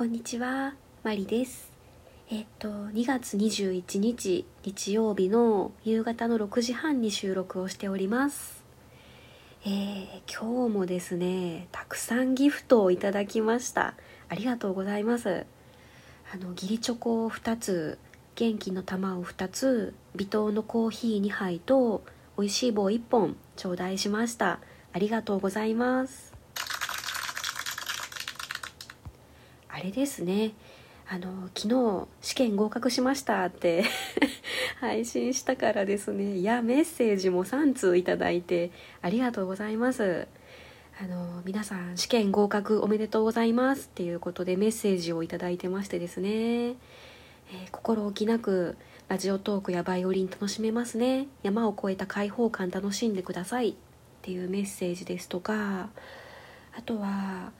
こんにちは、マリです。えっと、2月21日日曜日の夕方の6時半に収録をしております。えー今日もですね、たくさんギフトをいただきました。ありがとうございます。あの、義理チョコを2つ、元気の玉を2つ、微糖のコーヒー2杯と、美味しい棒1本頂戴しました。ありがとうございます。あれですね。あの昨日試験合格しましたって 配信したからですね。いやメッセージも3通いただいてありがとうございます。あの皆さん試験合格おめでとうございますっていうことでメッセージをいただいてましてですね、えー心置きなくラジオトークやバイオリン楽しめますね。山を越えた開放感楽しんでくださいっていうメッセージですとかあとは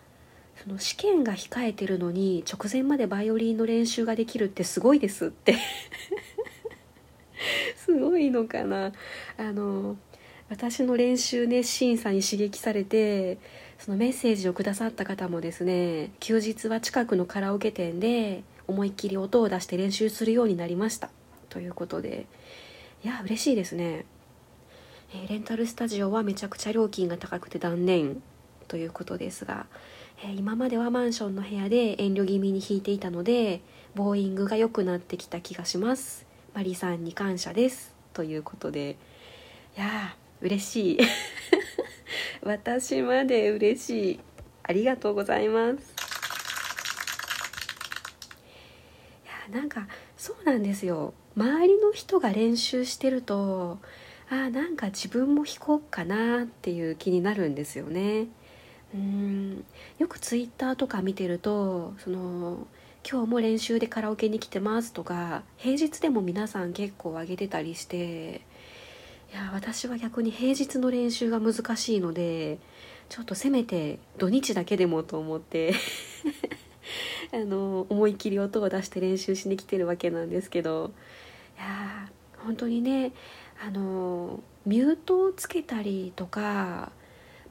その試験が控えてるのに直前までバイオリンの練習ができるってすごいですって。すごいのかな。あの私の練習熱心さに刺激されてそのメッセージをくださった方もですね休日は近くのカラオケ店で思いっきり音を出して練習するようになりました。ということで。いや嬉しいですね、えーレンタルスタジオはめちゃくちゃ料金が高くて断念。ということですが。え今まではマンションの部屋で遠慮気味に弾いていたのでボーイングが良くなってきた気がします。マリさんに感謝です。ということで。いやー嬉しい。私まで嬉しい。ありがとうございます。いやなんかそうなんですよ。周りの人が練習してるとあなんか自分も弾こうかなっていう気になるんですよね。うん。よくツイッターとか見てるとその今日も練習でカラオケに来てますとか平日でも皆さん結構上げてたりしていや私は逆に平日の練習が難しいのでちょっとせめて土日だけでもと思って あの思い切り音を出して練習しに来てるわけなんですけどいや本当にねあのミュートをつけたりとか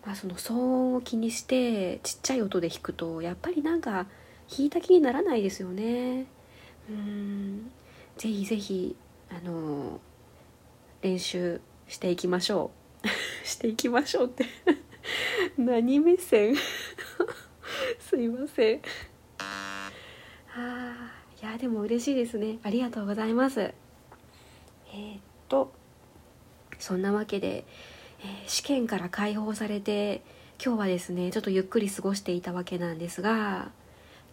まあ、その騒音を気にしてちっちゃい音で弾くとやっぱりなんか弾いた気にならないですよね。うん。ぜひぜひあの練習していきましょう。していきましょうって。何目線？すいません。あーいやでも嬉しいですね。ありがとうございます。えーっとそんなわけでえ試験から解放されて今日はですねちょっとゆっくり過ごしていたわけなんですが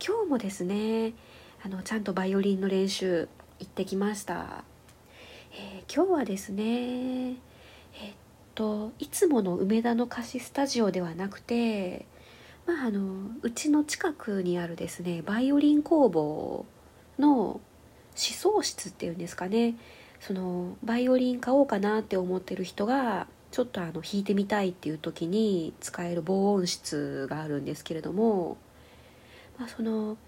今日もですねあのちゃんとバイオリンの練習行ってきました、えー今日はですねえっといつもの梅田の貸しスタジオではなくてまああのうちの近くにあるですねバイオリン工房の試奏室っていうんですかねそのバイオリン買おうかなって思ってる人がちょっとあの弾いてみたいっていう時に使える防音室があるんですけれども、まあ、その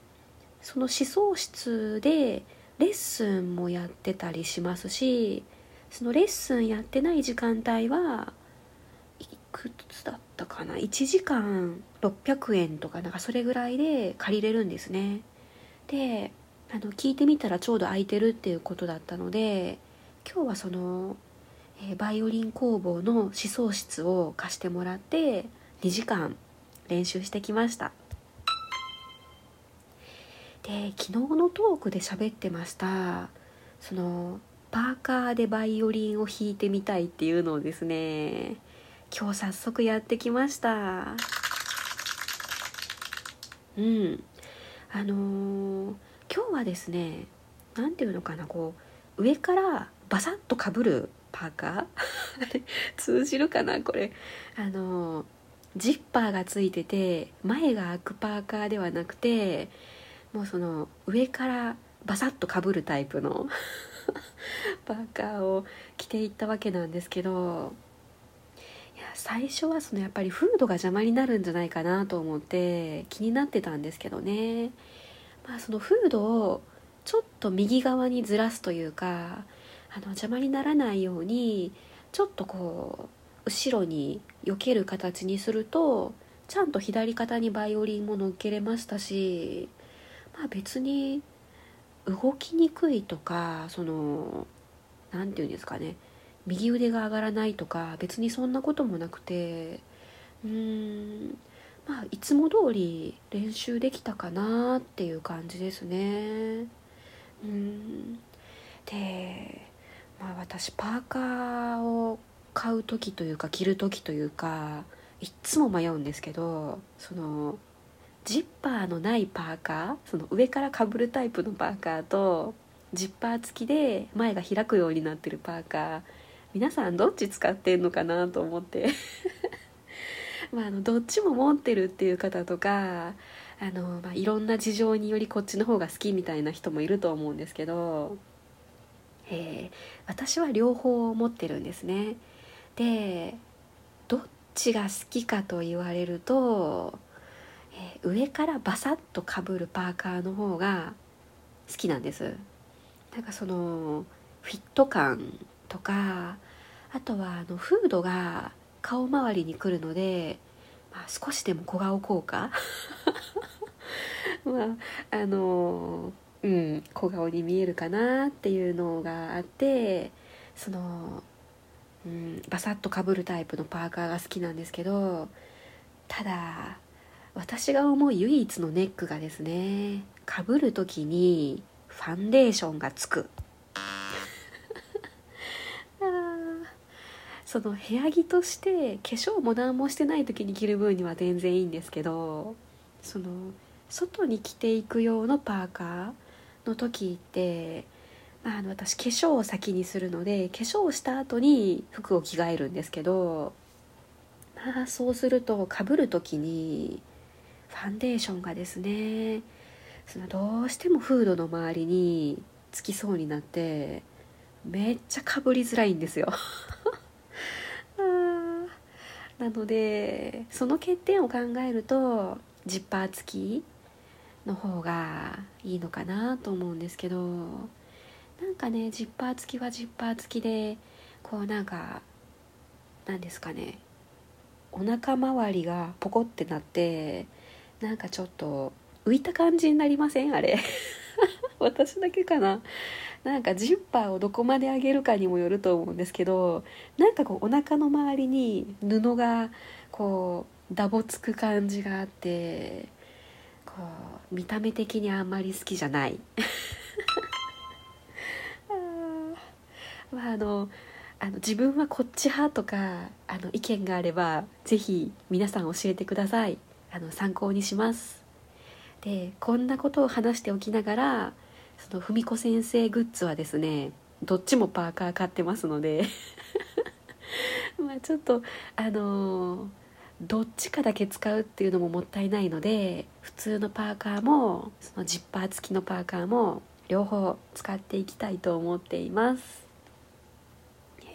その思想室でレッスンもやってたりしますしそのレッスンやってない時間帯はいくつだったかな？1時間600円とかなんかそれぐらいで借りれるんですね。であの聞いてみたらちょうど空いてるっていうことだったので今日はそのえバイオリン工房の思想室を貸してもらって2時間練習してきました。で昨日のトークで喋ってましたそのパーカーでバイオリンを弾いてみたいっていうのをですね今日早速やってきました。うん。あのー今日はですね何ていうのかなこう上からバサッとかぶるパーカ？ー あれ通じるかなこれ？あのジッパーがついてて前が開くパーカーではなくてもうその上からバサッとかぶるタイプの パーカーを着ていったわけなんですけどいや最初はそのやっぱりフードが邪魔になるんじゃないかなと思って気になってたんですけどね。まあそのフードをちょっと右側にずらすというかあの邪魔にならないようにちょっとこう後ろに避ける形にするとちゃんと左肩にバイオリンも乗っけれましたし、まあ別に動きにくいとかその何て言うんですかね右腕が上がらないとか別にそんなこともなくてうーんまあいつも通り練習できたかなっていう感じですね。うん。でまあ私パーカーを買う時というか着る時というかいっつも迷うんですけどそのジッパーのないパーカーその上からかぶるタイプのパーカーとジッパー付きで前が開くようになってるパーカー皆さんどっち使ってんのかなと思って。まああのどっちも持ってるっていう方とかあの、まあ、いろんな事情によりこっちの方が好きみたいな人もいると思うんですけど、えー、私は両方持ってるんですね。でどっちが好きかと言われると、えー、上からバサッとかぶるパーカーの方が好きなんです。なんかそのフィット感とかあとはあのフードが顔周りに来るので、まあ、少しでも小顔効果？まああのうん小顔に見えるかなっていうのがあってその、うん、バサッとかぶるタイプのパーカーが好きなんですけどただ私が思う唯一のネックがですねかぶる時にファンデーションがつく。その部屋着として化粧も何もしてない時に着る分には全然いいんですけどその外に着ていく用のパーカーの時って、まあ、あの私化粧を先にするので化粧をした後に服を着替えるんですけど、まあ、そうするとかぶる時にファンデーションがですねそのどうしてもフードの周りにつきそうになってめっちゃかぶりづらいんですよ。なのでその欠点を考えるとジッパー付きの方がいいのかなと思うんですけどなんかねジッパー付きはジッパー付きでこうなんかなんですかねお腹周りがポコってなってなんかちょっと浮いた感じになりません？あれ。私だけかな？なんかジッパーをどこまで上げるかにもよると思うんですけどなんかこうお腹の周りに布がこうダボつく感じがあってこう見た目的にあんまり好きじゃない。あまああのあの自分はこっち派とかあの意見があれば是非皆さん教えてください。あの参考にします。でこんなことを話しておきながらその文子先生グッズはですねどっちもパーカー買ってますので。まあちょっとあのー、どっちかだけ使うっていうのももったいないので普通のパーカーもそのジッパー付きのパーカーも両方使っていきたいと思っています、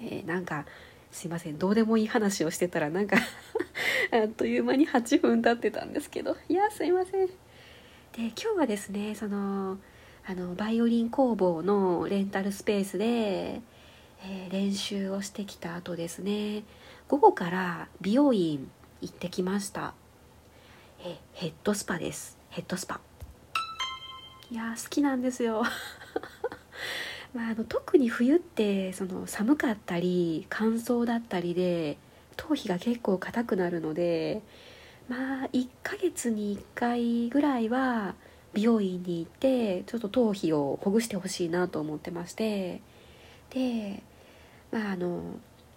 えー、なんかすいませんどうでもいい話をしてたらなんか あっという間に8分経ってたんですけど。いやすいません。で今日はですねそのあのバイオリン工房のレンタルスペースで、えー、練習をしてきた後ですね午後から美容院行ってきました。えヘッドスパです。ヘッドスパ。いや好きなんですよ。まあ、あの特に冬ってその寒かったり乾燥だったりで頭皮が結構硬くなるのでまあ1ヶ月に1回ぐらいは美容院に行ってちょっと頭皮をほぐしてほしいなと思ってまして。でまああの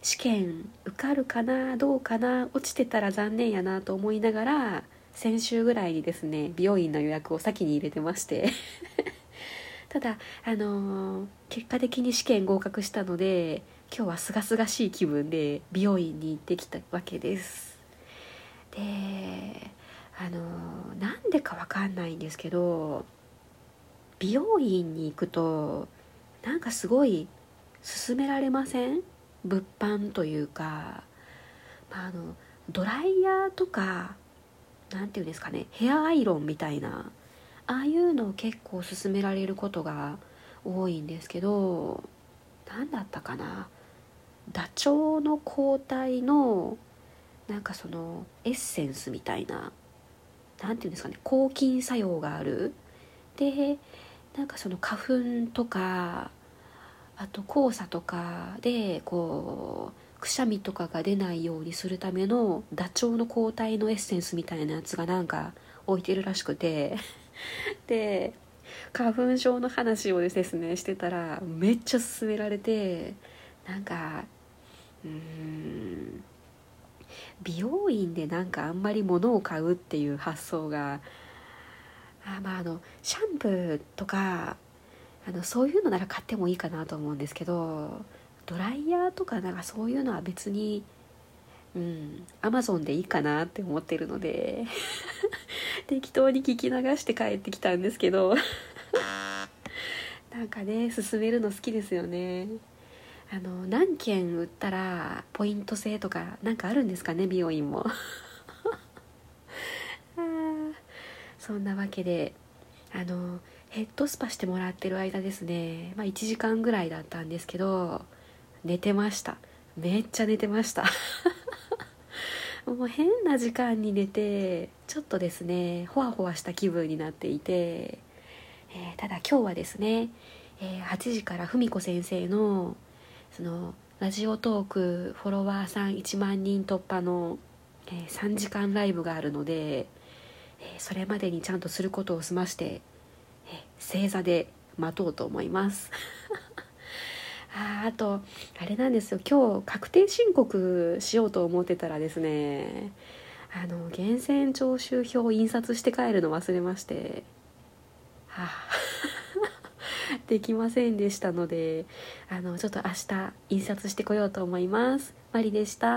試験受かるかなどうかな落ちてたら残念やなと思いながら先週ぐらいにですね美容院の予約を先に入れてまして。ただあのー、結果的に試験合格したので今日はすがすがしい気分で美容院に行ってきたわけです。であのなんでかわかんないんですけど美容院に行くとなんかすごい勧められません？物販というか、まあ、あのドライヤーとか何て言うんですかねヘアアイロンみたいなああいうのを結構勧められることが多いんですけど何だったかなダチョウの抗体のなんかそのエッセンスみたいな何て言うんですかね抗菌作用がある。でなんかその花粉とかあと黄砂とかでこうくしゃみとかが出ないようにするためのダチョウの抗体のエッセンスみたいなやつがなんか置いてるらしくて。で花粉症の話をですねしてたらめっちゃ勧められてなんかうーん美容院でなんかあんまり物を買うっていう発想があまああのシャンプーとかあのそういうのなら買ってもいいかなと思うんですけどドライヤーとかなんかそういうのは別にうんアマゾンでいいかなって思ってるので 適当に聞き流して帰ってきたんですけど なんかね進めるの好きですよね。あの何件売ったらポイント制とかなんかあるんですかね美容院も。そんなわけであのヘッドスパしてもらってる間ですね、まあ、1時間ぐらいだったんですけど寝てました。めっちゃ寝てました。もう変な時間に寝てちょっとですねほわほわした気分になっていて、えー、ただ今日はですね、えー、8時から文子先生のそのラジオトークフォロワーさん1万人突破の、えー、3時間ライブがあるので、えそれまでにちゃんとすることを済まして、正座で待とうと思います。ああとあれなんですよ。今日確定申告しようと思ってたらですねあの源泉徴収票を印刷して帰るの忘れましてはあ できませんでしたのであのちょっと明日印刷してこようと思います。マリでした。